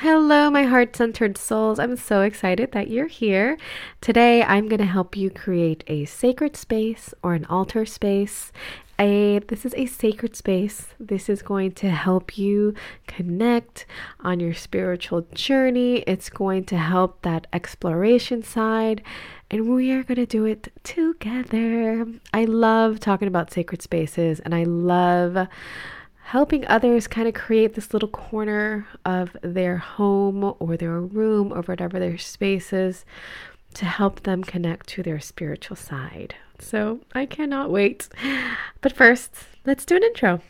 Hello, my heart centered souls. I'm so excited that you're here. Today, I'm going to help you create a sacred space or an altar space. A, this is a sacred space. This is going to help you connect on your spiritual journey. It's going to help that exploration side, and we are going to do it together. I love talking about sacred spaces, and I love helping others kind of create this little corner of their home or their room or whatever their space is to help them connect to their spiritual side. So I cannot wait. But first, let's do an intro.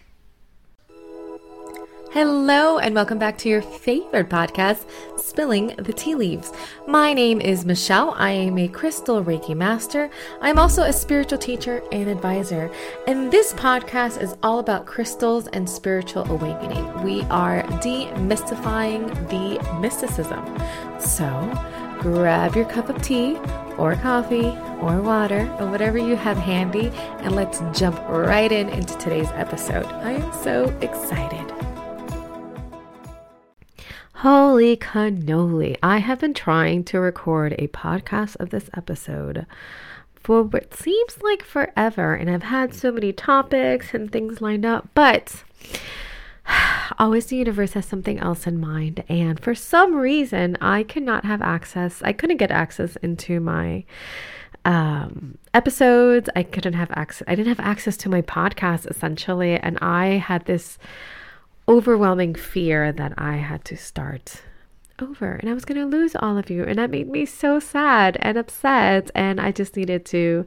Hello, and welcome back to your favorite podcast, Spilling the Tea Leaves. My name is Michelle. I am a crystal Reiki master. I'm also a spiritual teacher and advisor. And this podcast is all about crystals and spiritual awakening. We are demystifying the mysticism. So grab your cup of tea or coffee or water or whatever you have handy, and let's jump right in into today's episode. I am so excited. Holy cannoli. I have been trying to record a podcast of this episode for what seems like forever, and I've had so many topics and things lined up, but always the universe has something else in mind. And for some reason, I could not have access, I couldn't get access into my um, episodes. I couldn't have access, I didn't have access to my podcast essentially. And I had this overwhelming fear that I had to start over and I was going to lose all of you. And that made me so sad and upset. And I just needed to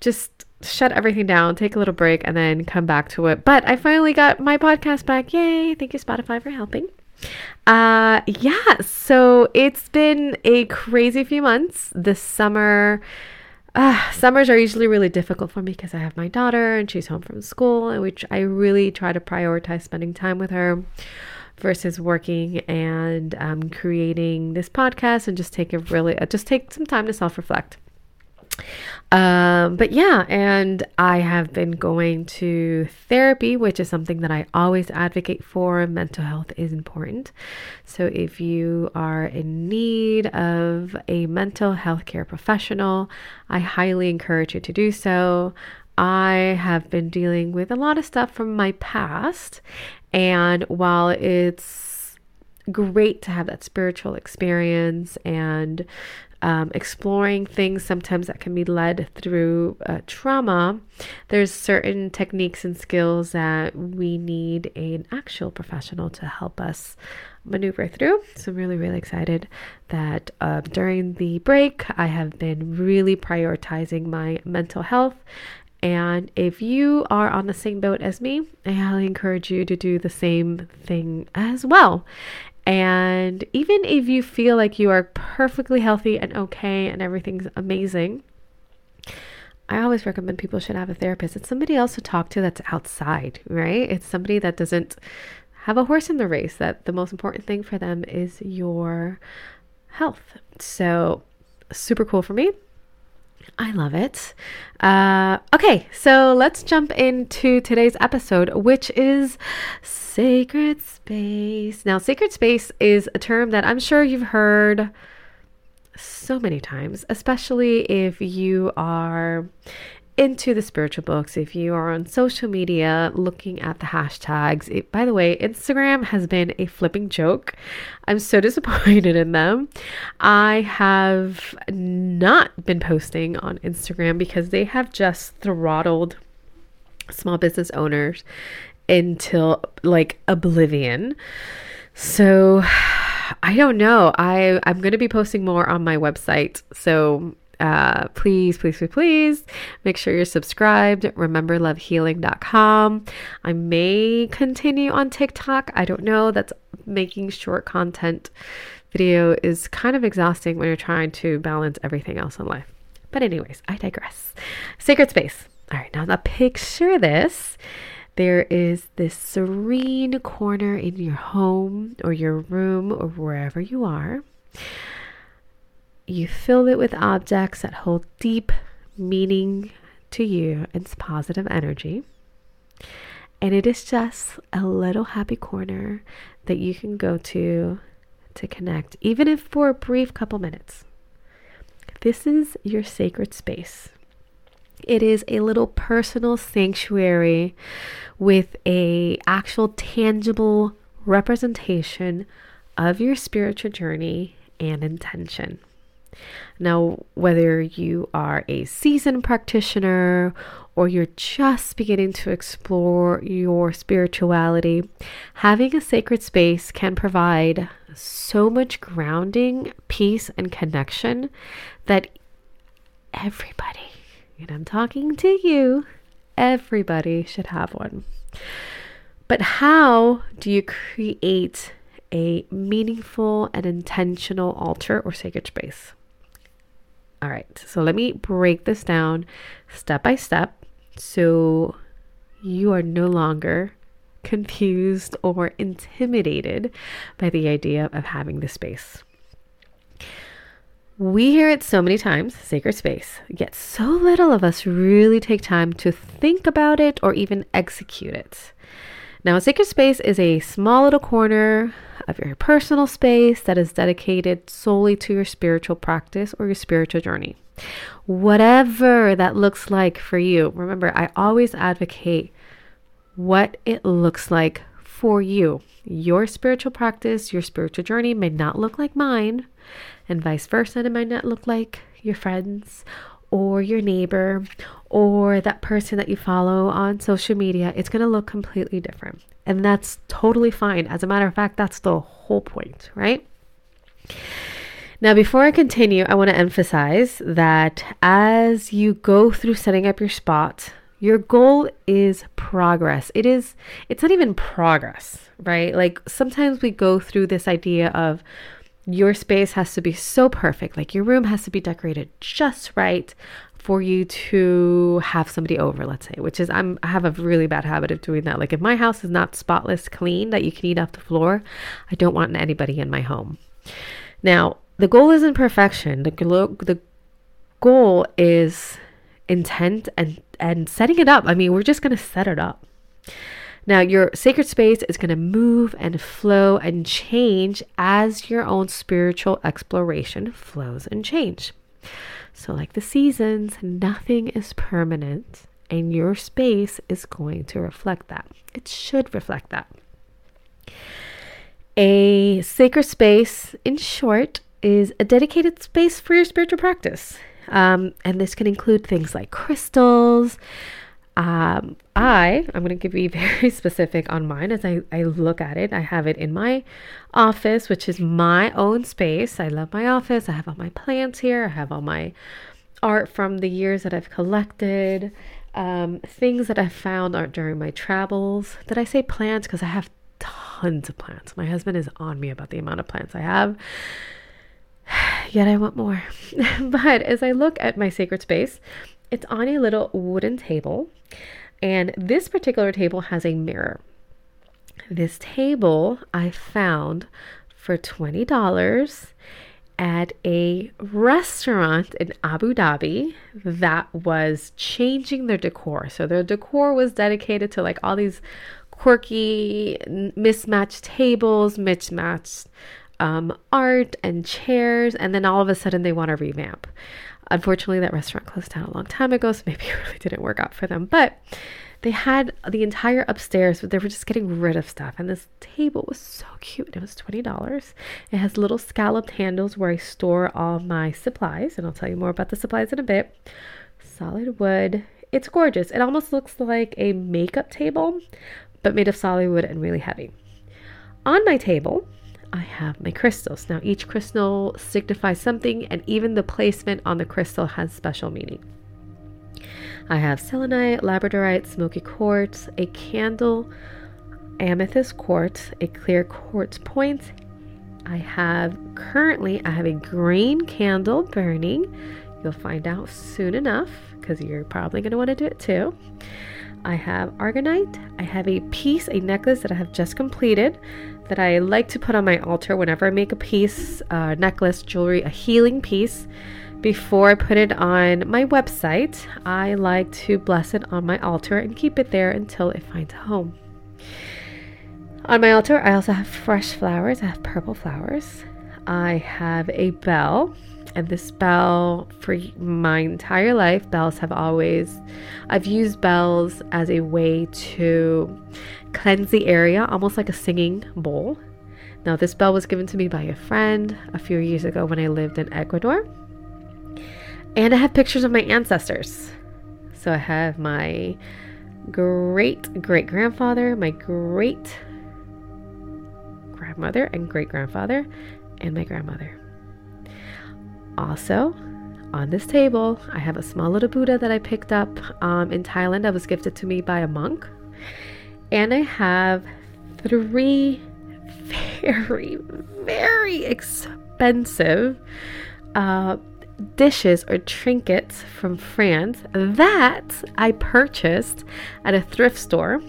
just shut everything down, take a little break, and then come back to it. But I finally got my podcast back. Yay! Thank you, Spotify, for helping. Uh, yeah, so it's been a crazy few months. This summer uh, summers are usually really difficult for me because I have my daughter and she's home from school, and which I really try to prioritize spending time with her versus working and um, creating this podcast and just take a really uh, just take some time to self reflect. Um, but yeah, and I have been going to therapy, which is something that I always advocate for. Mental health is important. So if you are in need of a mental health care professional, I highly encourage you to do so. I have been dealing with a lot of stuff from my past, and while it's great to have that spiritual experience and um, exploring things sometimes that can be led through uh, trauma, there's certain techniques and skills that we need an actual professional to help us maneuver through. So I'm really, really excited that uh, during the break, I have been really prioritizing my mental health. And if you are on the same boat as me, I highly encourage you to do the same thing as well. And even if you feel like you are perfectly healthy and okay and everything's amazing, I always recommend people should have a therapist. It's somebody else to talk to that's outside, right? It's somebody that doesn't have a horse in the race, that the most important thing for them is your health. So, super cool for me. I love it. Uh, okay, so let's jump into today's episode, which is sacred space. Now, sacred space is a term that I'm sure you've heard so many times, especially if you are into the spiritual books, if you are on social media looking at the hashtags, it, by the way, Instagram has been a flipping joke. I'm so disappointed in them. I have not been posting on Instagram because they have just throttled small business owners until like oblivion. So I don't know. I I'm going to be posting more on my website. So uh, please, please, please, please make sure you're subscribed. Remember lovehealing.com. I may continue on TikTok. I don't know. That's making short content video is kind of exhausting when you're trying to balance everything else in life. But, anyways, I digress. Sacred space. All right, now, now picture this. There is this serene corner in your home or your room or wherever you are you fill it with objects that hold deep meaning to you and positive energy. And it is just a little happy corner that you can go to to connect, even if for a brief couple minutes. This is your sacred space. It is a little personal sanctuary with a actual tangible representation of your spiritual journey and intention. Now, whether you are a seasoned practitioner or you're just beginning to explore your spirituality, having a sacred space can provide so much grounding, peace, and connection that everybody, and I'm talking to you, everybody should have one. But how do you create a meaningful and intentional altar or sacred space? All right, so let me break this down step by step so you are no longer confused or intimidated by the idea of having the space. We hear it so many times, sacred space, yet so little of us really take time to think about it or even execute it. Now, a sacred space is a small little corner of your personal space that is dedicated solely to your spiritual practice or your spiritual journey. Whatever that looks like for you. Remember, I always advocate what it looks like for you. Your spiritual practice, your spiritual journey may not look like mine, and vice versa. It might not look like your friends or your neighbor or that person that you follow on social media, it's going to look completely different. And that's totally fine. As a matter of fact, that's the whole point, right? Now, before I continue, I want to emphasize that as you go through setting up your spot, your goal is progress. It is, it's not even progress, right? Like sometimes we go through this idea of, your space has to be so perfect. Like your room has to be decorated just right for you to have somebody over, let's say, which is I'm I have a really bad habit of doing that. Like if my house is not spotless clean that you can eat off the floor, I don't want anybody in my home. Now, the goal isn't perfection. The goal, the goal is intent and and setting it up. I mean, we're just going to set it up. Now, your sacred space is going to move and flow and change as your own spiritual exploration flows and change. So, like the seasons, nothing is permanent, and your space is going to reflect that. It should reflect that. A sacred space, in short, is a dedicated space for your spiritual practice. Um, and this can include things like crystals, um, I, I'm going to give you very specific on mine as I, I look at it. I have it in my office, which is my own space. I love my office. I have all my plants here. I have all my art from the years that I've collected, um, things that I've found art during my travels. Did I say plants? Because I have tons of plants. My husband is on me about the amount of plants I have. Yet I want more. but as I look at my sacred space, it's on a little wooden table, and this particular table has a mirror. This table I found for $20 at a restaurant in Abu Dhabi that was changing their decor. So their decor was dedicated to like all these quirky, mismatched tables, mismatched um, art and chairs, and then all of a sudden they want to revamp. Unfortunately, that restaurant closed down a long time ago, so maybe it really didn't work out for them. But they had the entire upstairs, but they were just getting rid of stuff. And this table was so cute. It was $20. It has little scalloped handles where I store all my supplies, and I'll tell you more about the supplies in a bit. Solid wood. It's gorgeous. It almost looks like a makeup table, but made of solid wood and really heavy. On my table, I have my crystals. Now, each crystal signifies something, and even the placement on the crystal has special meaning. I have selenite, labradorite, smoky quartz, a candle, amethyst quartz, a clear quartz point. I have currently I have a green candle burning. You'll find out soon enough because you're probably going to want to do it too. I have aragonite. I have a piece, a necklace that I have just completed that I like to put on my altar whenever I make a piece, necklace, jewelry, a healing piece. Before I put it on my website, I like to bless it on my altar and keep it there until it finds a home. On my altar, I also have fresh flowers. I have purple flowers. I have a bell, and this bell for my entire life, bells have always, I've used bells as a way to cleanse the area, almost like a singing bowl. Now, this bell was given to me by a friend a few years ago when I lived in Ecuador. And I have pictures of my ancestors. So I have my great great grandfather, my great grandmother and great grandfather, and my grandmother. Also, on this table, I have a small little Buddha that I picked up um, in Thailand that was gifted to me by a monk. And I have three very, very expensive uh, dishes or trinkets from France that I purchased at a thrift store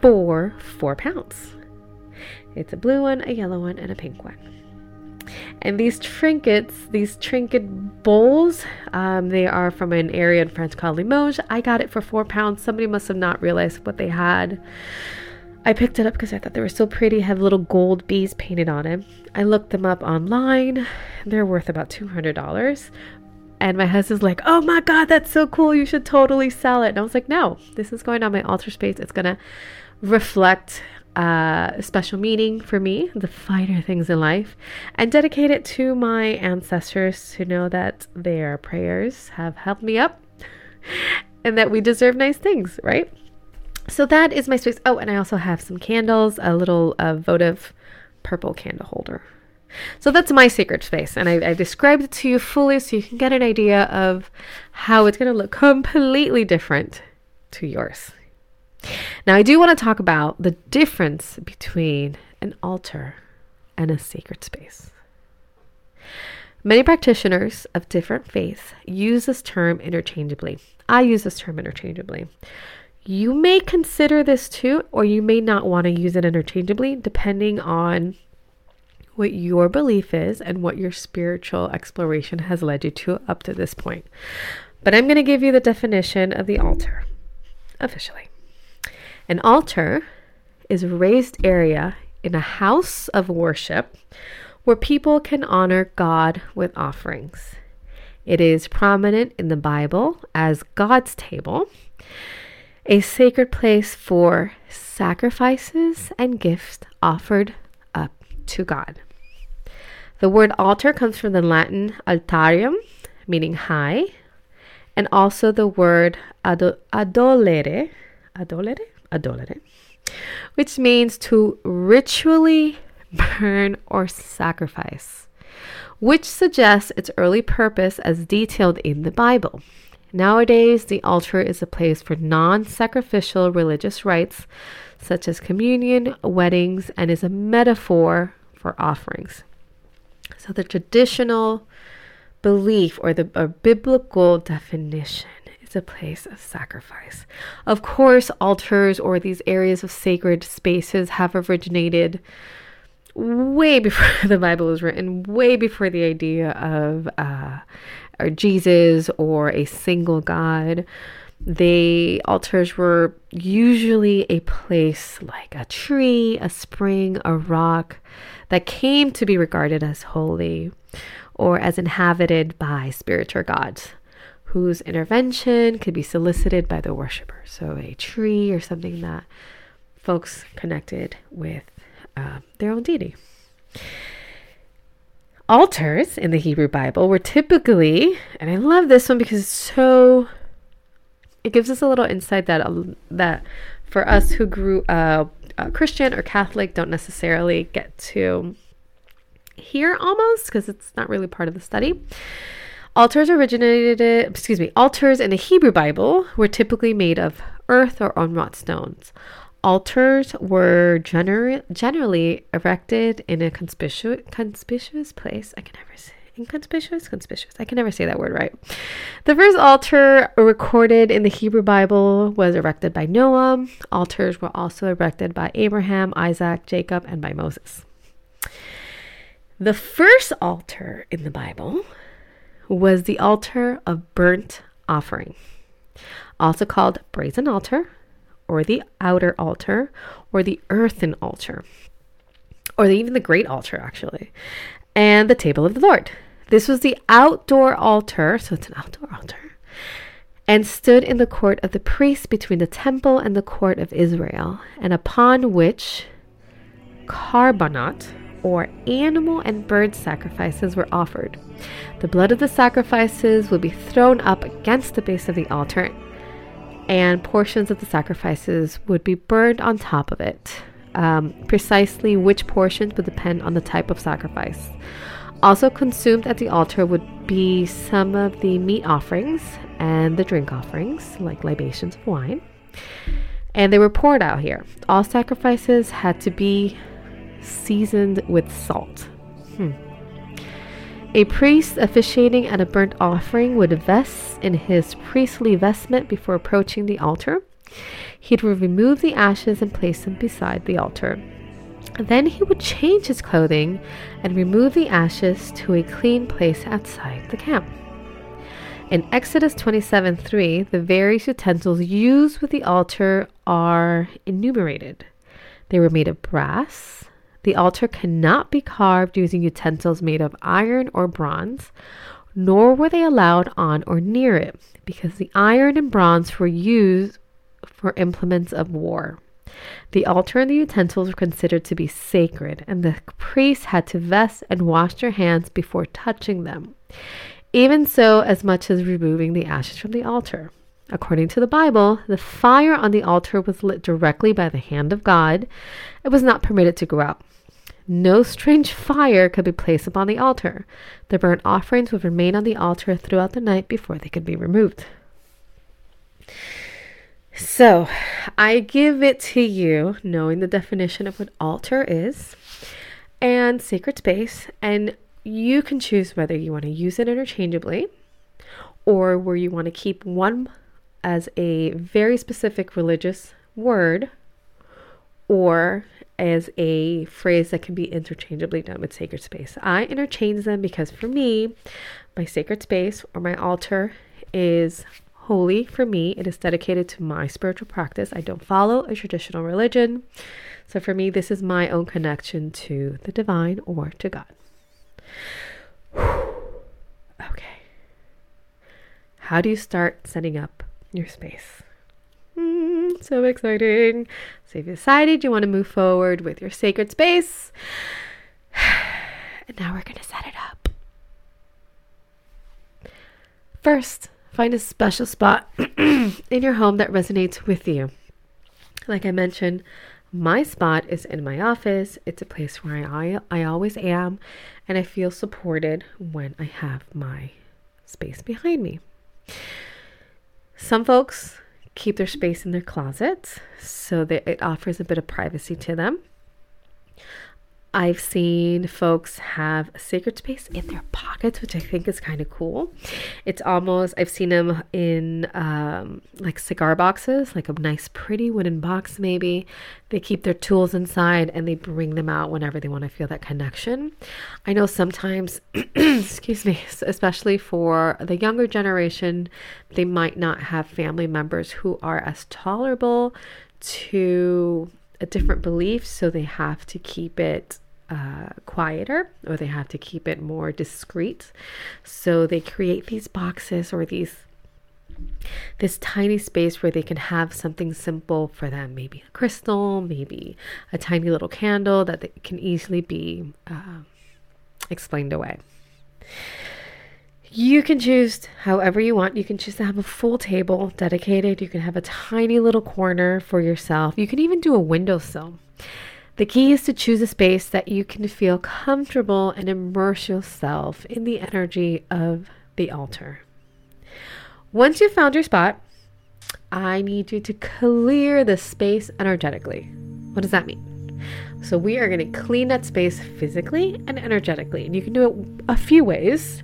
for four pounds. It's a blue one, a yellow one, and a pink one. And these trinkets, these trinket bowls, um, they are from an area in France called Limoges. I got it for four pounds. Somebody must have not realized what they had. I picked it up because I thought they were so pretty, have little gold bees painted on it. I looked them up online. They're worth about $200. And my husband's like, oh my God, that's so cool. You should totally sell it. And I was like, no, this is going on my altar space. It's going to reflect special meaning for me, the finer things in life, and dedicate it to my ancestors to know that their prayers have helped me up and that we deserve nice things, right? So that is my space. Oh, and I also have some candles, a little uh, votive purple candle holder. So that's my sacred space, and I, I described it to you fully so you can get an idea of how it's going to look completely different to yours. Now, I do want to talk about the difference between an altar and a sacred space. Many practitioners of different faiths use this term interchangeably. I use this term interchangeably. You may consider this too, or you may not want to use it interchangeably, depending on what your belief is and what your spiritual exploration has led you to up to this point. But I'm going to give you the definition of the altar officially. An altar is a raised area in a house of worship where people can honor God with offerings. It is prominent in the Bible as God's table a sacred place for sacrifices and gifts offered up to God. The word altar comes from the Latin altarium, meaning high, and also the word ado- adolere, adolere, which means to ritually burn or sacrifice, which suggests its early purpose as detailed in the Bible. Nowadays, the altar is a place for non sacrificial religious rites such as communion, weddings, and is a metaphor for offerings. So, the traditional belief or the biblical definition a place of sacrifice. Of course, altars or these areas of sacred spaces have originated way before the Bible was written, way before the idea of uh, or Jesus or a single God. The altars were usually a place like a tree, a spring, a rock that came to be regarded as holy or as inhabited by spiritual gods whose intervention could be solicited by the worshiper. So, a tree or something that folks connected with uh, their own deity. Altars in the Hebrew Bible were typically, and I love this one because it's so, it gives us a little insight that um, that for us who grew up uh, Christian or Catholic don't necessarily get to hear almost because it's not really part of the study. Altars originated, excuse me, altars in the Hebrew Bible were typically made of earth or unwrought stones. Altars were gener- generally erected in a conspicuous, conspicuous place. I can never say inconspicuous, conspicuous. I can never say that word right. The first altar recorded in the Hebrew Bible was erected by Noah. Altars were also erected by Abraham, Isaac, Jacob, and by Moses. The first altar in the Bible was the altar of burnt offering, also called brazen altar or the outer altar, or the earthen altar, or even the great altar, actually, and the table of the Lord. This was the outdoor altar, so it's an outdoor altar, and stood in the court of the priests between the temple and the court of Israel, and upon which korbanot, or animal and bird sacrifices were offered. The blood of the sacrifices would be thrown up against the base of the altar, and portions of the sacrifices would be burned on top of it. Um, precisely which portions would depend on the type of sacrifice. Also consumed at the altar would be some of the meat offerings and the drink offerings, like libations of wine. And they were poured out here. All sacrifices had to be seasoned with salt. Hmm. A priest officiating at a burnt offering would vest in his priestly vestment before approaching the altar. He would remove the ashes and place them beside the altar. Then he would change his clothing and remove the ashes to a clean place outside the camp. In Exodus 27 3, the various utensils used with the altar are enumerated. They were made of brass, the altar cannot be carved using utensils made of iron or bronze, nor were they allowed on or near it, because the iron and bronze were used for implements of war. The altar and the utensils were considered to be sacred, and the priests had to vest and wash their hands before touching them, even so, as much as removing the ashes from the altar. According to the Bible, the fire on the altar was lit directly by the hand of God. It was not permitted to go out. No strange fire could be placed upon the altar. The burnt offerings would remain on the altar throughout the night before they could be removed. So, I give it to you knowing the definition of what altar is and sacred space, and you can choose whether you want to use it interchangeably or where you want to keep one as a very specific religious word or as a phrase that can be interchangeably done with sacred space. I interchange them because for me, my sacred space or my altar is holy for me. It is dedicated to my spiritual practice. I don't follow a traditional religion. So for me, this is my own connection to the divine or to God. okay. How do you start setting up your space? Mm, so exciting. So you've decided you want to move forward with your sacred space. And now we're going to set it up. First, find a special spot in your home that resonates with you. Like I mentioned, my spot is in my office. It's a place where I, I always am, and I feel supported when I have my space behind me. Some folks keep their space in their closet so that it offers a bit of privacy to them. I've seen folks have sacred space in their pockets, which I think is kind of cool. It's almost, I've seen them in um, like cigar boxes, like a nice, pretty wooden box, maybe. They keep their tools inside and they bring them out whenever they want to feel that connection. I know sometimes, excuse me, especially for the younger generation, they might not have family members who are as tolerable to a different belief, so they have to keep it uh, quieter or they have to keep it more discreet. So they create these boxes or these this tiny space where they can have something simple for them. Maybe a crystal maybe a tiny little candle that can easily be uh, explained away. You can choose however you want. You can choose to have a full table dedicated. You can have a tiny little corner for yourself. You can even do a windowsill the key is to choose a space that you can feel comfortable and immerse yourself in the energy of the altar. Once you've found your spot, I need you to clear the space energetically. What does that mean? So, we are going to clean that space physically and energetically, and you can do it a few ways.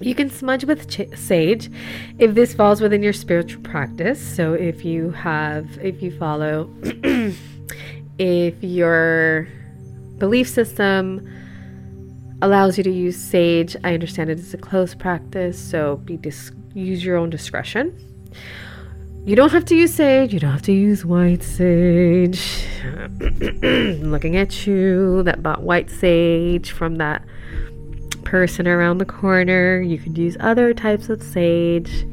You can smudge with ch- sage if this falls within your spiritual practice. So, if you have, if you follow if your belief system allows you to use sage, I understand it is a close practice, so be dis- use your own discretion. You don't have to use sage. You don't have to use white sage. looking at you that bought white sage from that person around the corner. You could use other types of sage.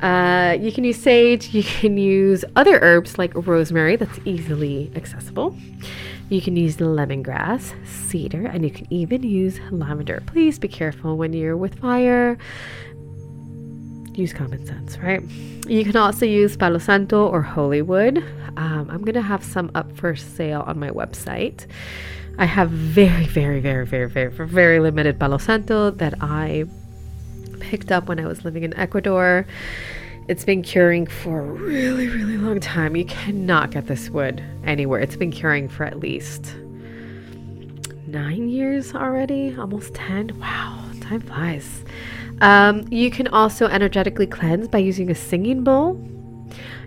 Uh, you can use sage. You can use other herbs like rosemary, that's easily accessible. You can use lemongrass, cedar, and you can even use lavender. Please be careful when you're with fire. Use common sense, right? You can also use Palo Santo or holy wood. Um, I'm going to have some up for sale on my website. I have very, very, very, very, very, very limited Palo Santo that I picked up when I was living in Ecuador. It's been curing for a really, really long time. You cannot get this wood anywhere. It's been curing for at least nine years already, almost 10. Wow, time flies. Um, you can also energetically cleanse by using a singing bowl.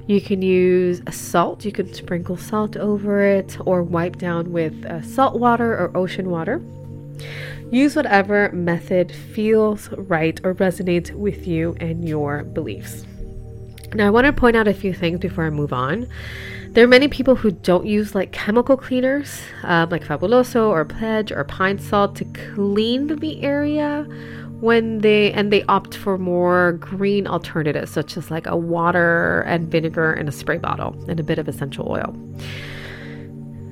You can use a salt, you can sprinkle salt over it or wipe down with uh, salt water or ocean water. Use whatever method feels right or resonates with you and your beliefs. Now, I want to point out a few things before I move on. There are many people who don't use like chemical cleaners, uh, like Fabuloso or Pledge or Pine-Sol, to clean the area when they and they opt for more green alternatives, such as like a water and vinegar in a spray bottle and a bit of essential oil.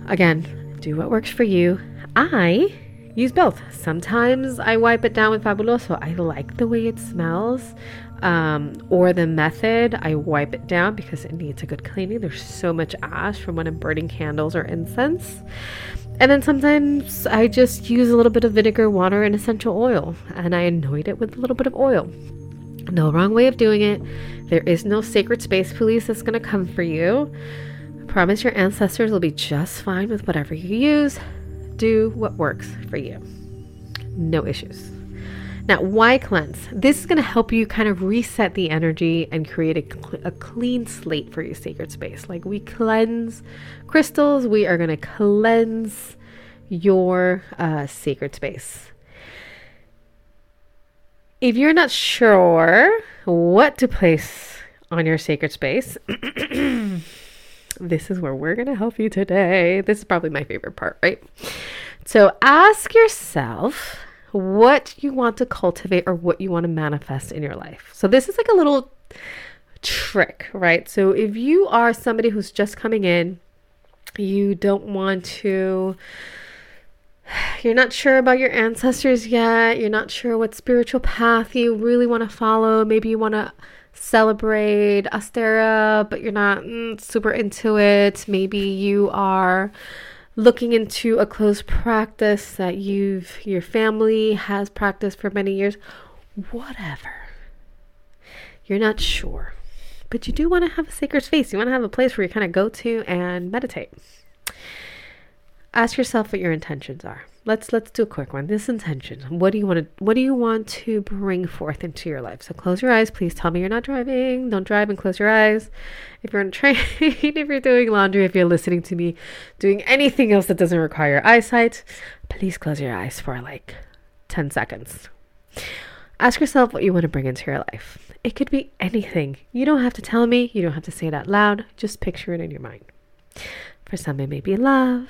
Again, do what works for you. I use both. Sometimes I wipe it down with Fabuloso. I like the way it smells um, or the method, I wipe it down because it needs a good cleaning. There's so much ash from when I'm burning candles or incense. And then sometimes I just use a little bit of vinegar, water, and essential oil, and I anoint it with a little bit of oil. No wrong way of doing it. There is no sacred space police that's going to come for you. I promise your ancestors will be just fine with whatever you use. Do what works for you. No issues. Now, why cleanse? This is going to help you kind of reset the energy and create a, cl- a clean slate for your sacred space. Like we cleanse crystals, we are going to cleanse your uh, sacred space. If you're not sure what to place on your sacred space, this is where we're going to help you today. This is probably my favorite part, right? So ask yourself what you want to cultivate or what you want to manifest in your life. So, this is like a little trick, right? So, if you are somebody who's just coming in, you don't want to, you're not sure about your ancestors yet, you're not sure what spiritual path you really want to follow, maybe you want to celebrate Ostara, but you're not mm, super into it, maybe you are looking into a close practice that you've your family has practiced for many years. Whatever. You're not sure but you do want to have a sacred space. You want to have a place where you kind of go to and meditate. Ask yourself what your intentions are let's let's do a quick one. This intention. What do you want to what do you want to bring forth into your life? So close your eyes. Please tell me you're not driving. Don't drive and close your eyes. If you're on a train if you're doing laundry if you're listening to me doing anything else that doesn't require your eyesight please close your eyes for like 10 seconds. Ask yourself what you want to bring into your life. It could be anything. You don't have to tell me. You don't have to say it out loud. Just picture it in your mind. For some it may be love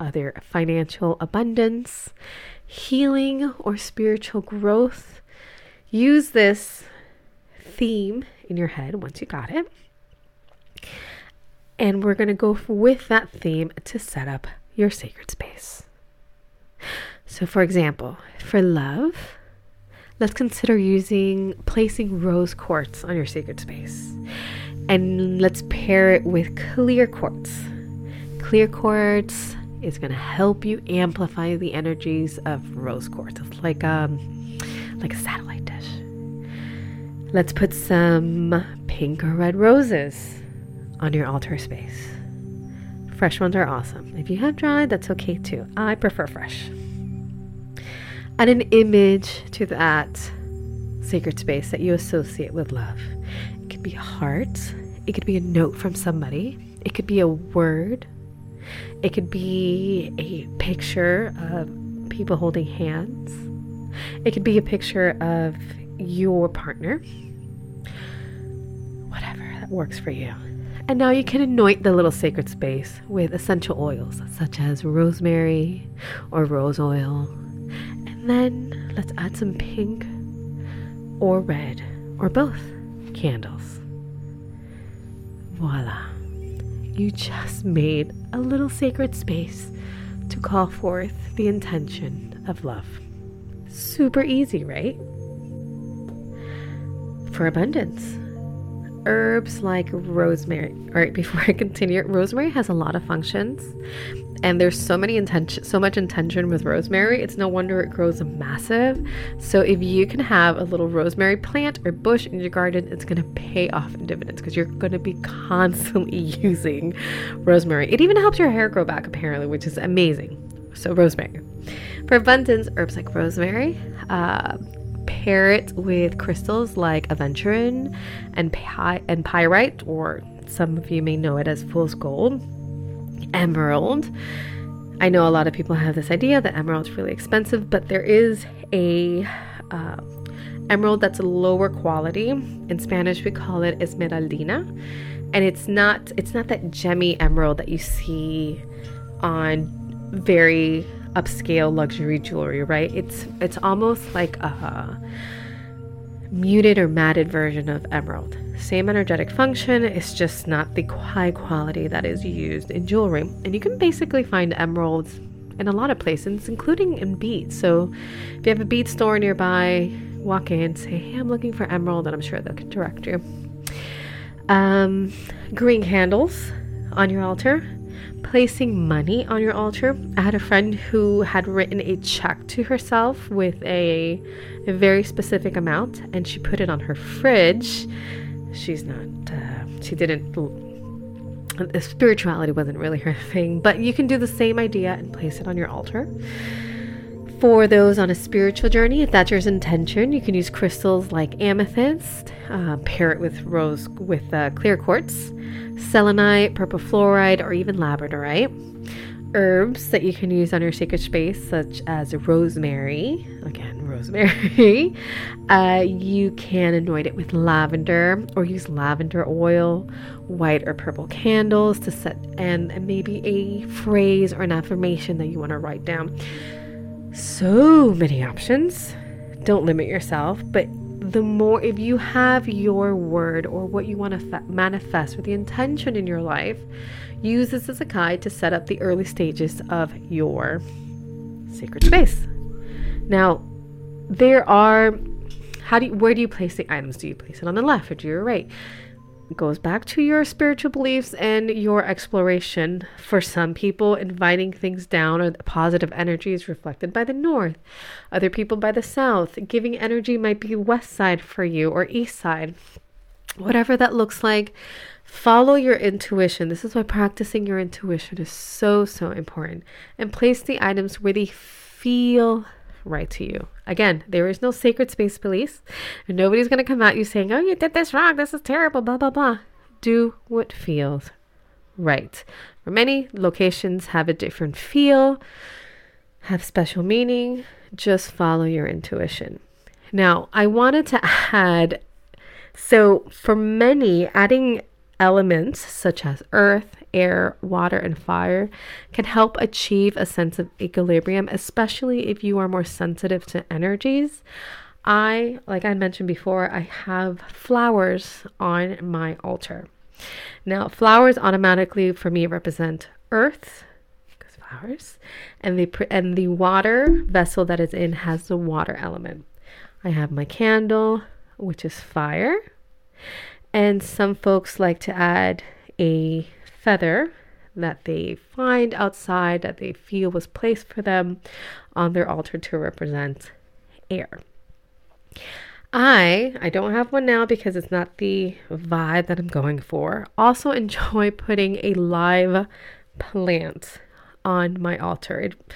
Uh, other financial abundance, healing, or spiritual growth. Use this theme in your head once you got it. And we're going to go with that theme to set up your sacred space. So, for example, for love, let's consider using placing rose quartz on your sacred space. And let's pair it with clear quartz. Clear quartz is going to help you amplify the energies of rose quartz. It's like um like a satellite dish. Let's put some pink or red roses on your altar space. Fresh ones are awesome. If you have dried, that's okay too. I prefer fresh. Add an image to that sacred space that you associate with love. It could be a heart, it could be a note from somebody, it could be a word, it could be a picture of people holding hands. It could be a picture of your partner. Whatever. that works for you. And now you can anoint the little sacred space with essential oils such as rosemary or rose oil. And then let's add some pink or red or both candles. Voila. You just made a little sacred space to call forth the intention of love. Super easy, right? For abundance herbs like rosemary. All right, before I continue, rosemary has a lot of functions, and there's so many intention, so much intention with rosemary. It's no wonder it grows massive. So if you can have a little rosemary plant or bush in your garden, it's going to pay off in dividends because you're going to be constantly using rosemary. It even helps your hair grow back, apparently, which is amazing. So rosemary. For abundance, herbs like rosemary. Uh, pair it with crystals like aventurine and, py- and pyrite, or some of you may know it as fool's gold, emerald. I know a lot of people have this idea that emerald's really expensive, but there is a uh, emerald that's lower quality. In Spanish, we call it esmeraldina, and it's not it's not that gemmy emerald that you see on very upscale luxury jewelry, right? It's it's almost like a muted or matted version of emerald. Same energetic function, it's just not the high quality that is used in jewelry. And you can basically find emeralds in a lot of places, including in beads. So if you have a bead store nearby, walk in, and say, Hey, I'm looking for emerald, and I'm sure they'll direct you. Um, green candles on your altar placing money on your altar. I had a friend who had written a check to herself with a, a very specific amount and she put it on her fridge. She's not, uh, she didn't, spirituality wasn't really her thing, but you can do the same idea and place it on your altar. For those on a spiritual journey, if that's your intention, you can use crystals like amethyst, uh, pair it with rose with uh, clear quartz, selenite, purple fluorite, or even labradorite. Herbs that you can use on your sacred space, such as rosemary. Again, rosemary. Uh, you can anoint it with lavender or use lavender oil, white or purple candles to set, and, and maybe a phrase or an affirmation that you want to write down. So many options. Don't limit yourself, but the more, if you have your word or what you want to fa- manifest or the intention in your life, use this as a guide to set up the early stages of your sacred space. Now, there are how do you, where do you place the items? Do you place it on the left or do you right? It goes back to your spiritual beliefs and your exploration. For some people, inviting things down or positive energy is reflected by the north, other people by the south. Giving energy might be west side for you or east side. Whatever that looks like, follow your intuition. This is why practicing your intuition is so, so important. And place the items where they feel right to you. Again, there is no sacred space police. Nobody's going to come at you saying, oh, you did this wrong. This is terrible, blah, blah, blah. Do what feels right. For many, locations have a different feel, have special meaning. Just follow your intuition. Now, I wanted to add so for many, adding elements such as earth, air, water, and fire can help achieve a sense of equilibrium, especially if you are more sensitive to energies. I, like I mentioned before, I have flowers on my altar. Now, flowers automatically for me represent earth, because flowers, and the and the water vessel that is in has the water element. I have my candle, which is fire, and some folks like to add a feather that they find outside that they feel was placed for them on their altar to represent air. I I don't have one now because it's not the vibe that I'm going for. Also enjoy putting a live plant on my altar. It,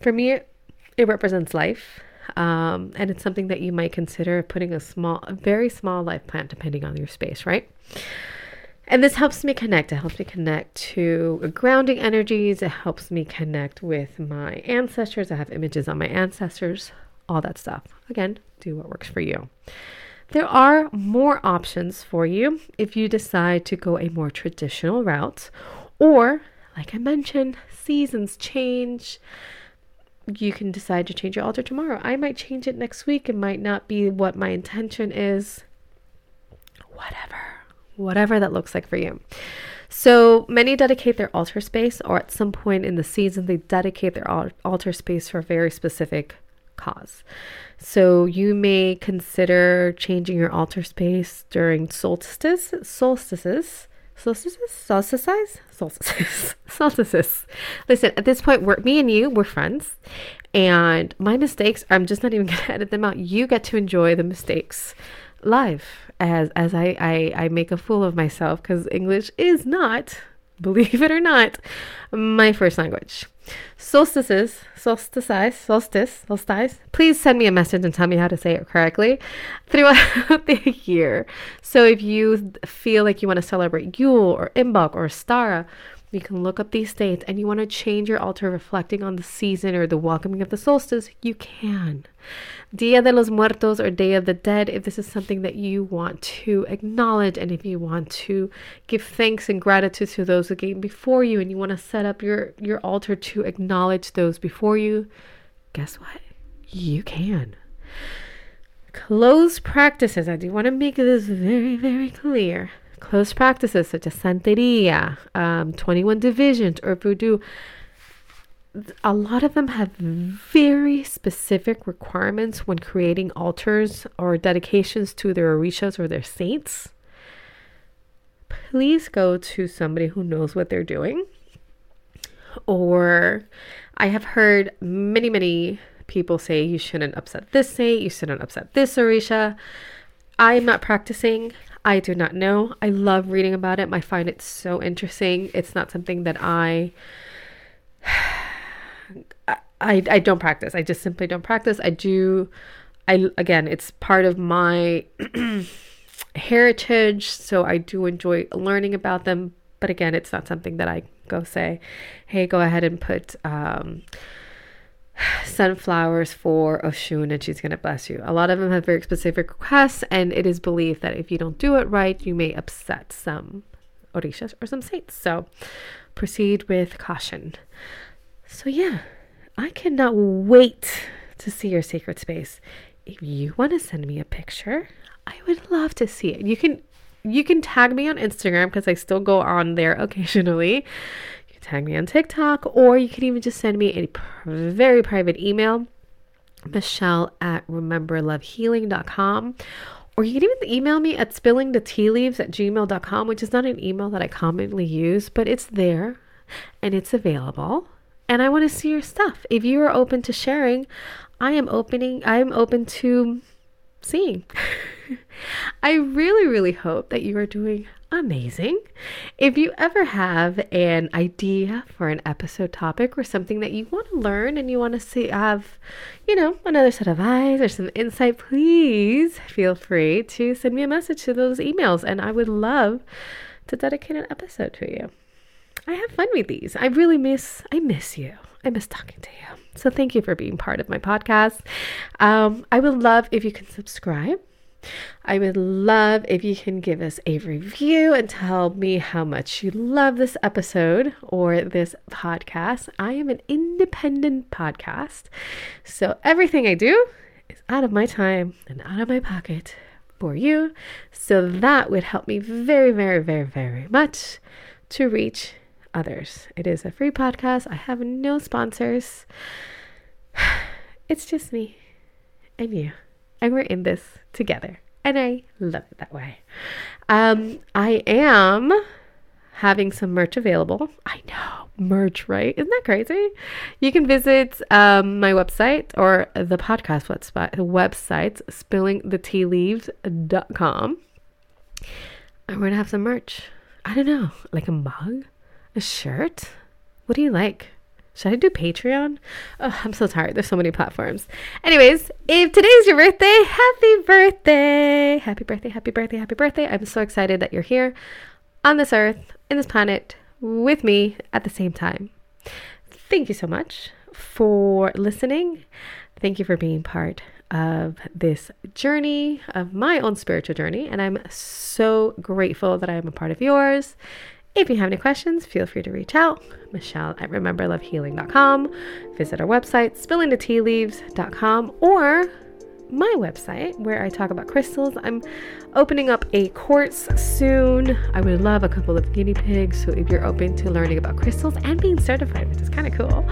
for me it, it represents life. Um, and it's something that you might consider putting a small, a very small life plant, depending on your space, right? And this helps me connect. It helps me connect to grounding energies. It helps me connect with my ancestors. I have images on my ancestors, all that stuff. Again, do what works for you. There are more options for you if you decide to go a more traditional route, or, like I mentioned, seasons change. You can decide to change your altar tomorrow. I might change it next week. It might not be what my intention is. Whatever. Whatever that looks like for you. So many dedicate their altar space, or at some point in the season, they dedicate their altar space for a very specific cause. So you may consider changing your altar space during solstice, solstices, solstices, solstices, solstices, solstices. Listen, at this point, we're me and you, we're friends, and my mistakes, I'm just not even gonna edit them out. You get to enjoy the mistakes live as as I I, I make a fool of myself because English is not, believe it or not, my first language solstices, solstices, solstice, solstice, please send me a message and tell me how to say it correctly throughout the year. So if you feel like you want to celebrate Yule or Imbolc or Ostara, you can look up these dates and you want to change your altar reflecting on the season or the welcoming of the solstice, you can. Dia de los Muertos or Day of the Dead, if this is something that you want to acknowledge and if you want to give thanks and gratitude to those who came before you and you want to set up your, your altar to acknowledge those before you, guess what? You can. Close practices. I do want to make this very, very clear Close practices such as Santeria, um, 21 divisions, or voodoo, a lot of them have very specific requirements when creating altars or dedications to their orishas or their saints. Please go to somebody who knows what they're doing. Or I have heard many, many people say you shouldn't upset this saint, you shouldn't upset this orisha. I'm not practicing. I do not know. I love reading about it. I find it so interesting. It's not something that I I I don't practice. I just simply don't practice. I do I again, it's part of my heritage, so I do enjoy learning about them, but again, it's not something that I go say, "Hey, go ahead and put um sunflowers for Oshun and she's going to bless you. A lot of them have very specific requests, and it is believed that if you don't do it right, you may upset some orishas or some saints. So proceed with caution. So, yeah, I cannot wait to see your sacred space. If you want to send me a picture, I would love to see it. You can you can tag me on Instagram because I still go on there occasionally tag me on TikTok, or you can even just send me a very private email, Michelle at rememberlovehealing.com. Or you can even email me at spillingthetealeaves at gmail.com, which is not an email that I commonly use, but it's there and it's available. And I want to see your stuff. If you are open to sharing, I am opening, I am open to seeing. I really, really hope that you are doing amazing. If you ever have an idea for an episode topic or something that you want to learn and you want to see have, you know, another set of eyes or some insight, please feel free to send me a message to those emails and I would love to dedicate an episode to you. I have fun with these. I really miss I miss you. I miss talking to you. So thank you for being part of my podcast. Um, I would love if you can subscribe I would love if you can give us a review and tell me how much you love this episode or this podcast. I am an independent podcast, so everything I do is out of my time and out of my pocket for you. So that would help me very, very, very, very much to reach others. It is a free podcast. I have no sponsors. It's just me and you and we're in this together. And I love it that way. Um, I am having some merch available. I know, merch, right? Isn't that crazy? You can visit um, my website or the podcast website, spillingthetealeaves.com. And we're going to have some merch. I don't know, like a mug, a shirt. What do you like? Should I do Patreon? Oh, I'm so tired. There's so many platforms. Anyways, if today's your birthday, happy birthday! Happy birthday, happy birthday, happy birthday. I'm so excited that you're here on this earth, in this planet, with me at the same time. Thank you so much for listening. Thank you for being part of this journey, of my own spiritual journey. And I'm so grateful that I am a part of yours. If you have any questions, feel free to reach out. Michelle at rememberlovehealing.com. Visit our website, spillingthetealeaves.com, or my website where I talk about crystals. I'm opening up a course soon. I would love a couple of guinea pigs. So if you're open to learning about crystals and being certified, which is kind of cool,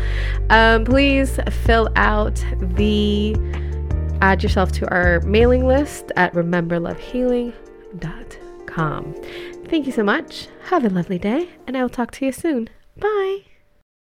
um, please fill out the add yourself to our mailing list at rememberlovehealing.com. Thank you so much. Have a lovely day, and I will talk to you soon. Bye.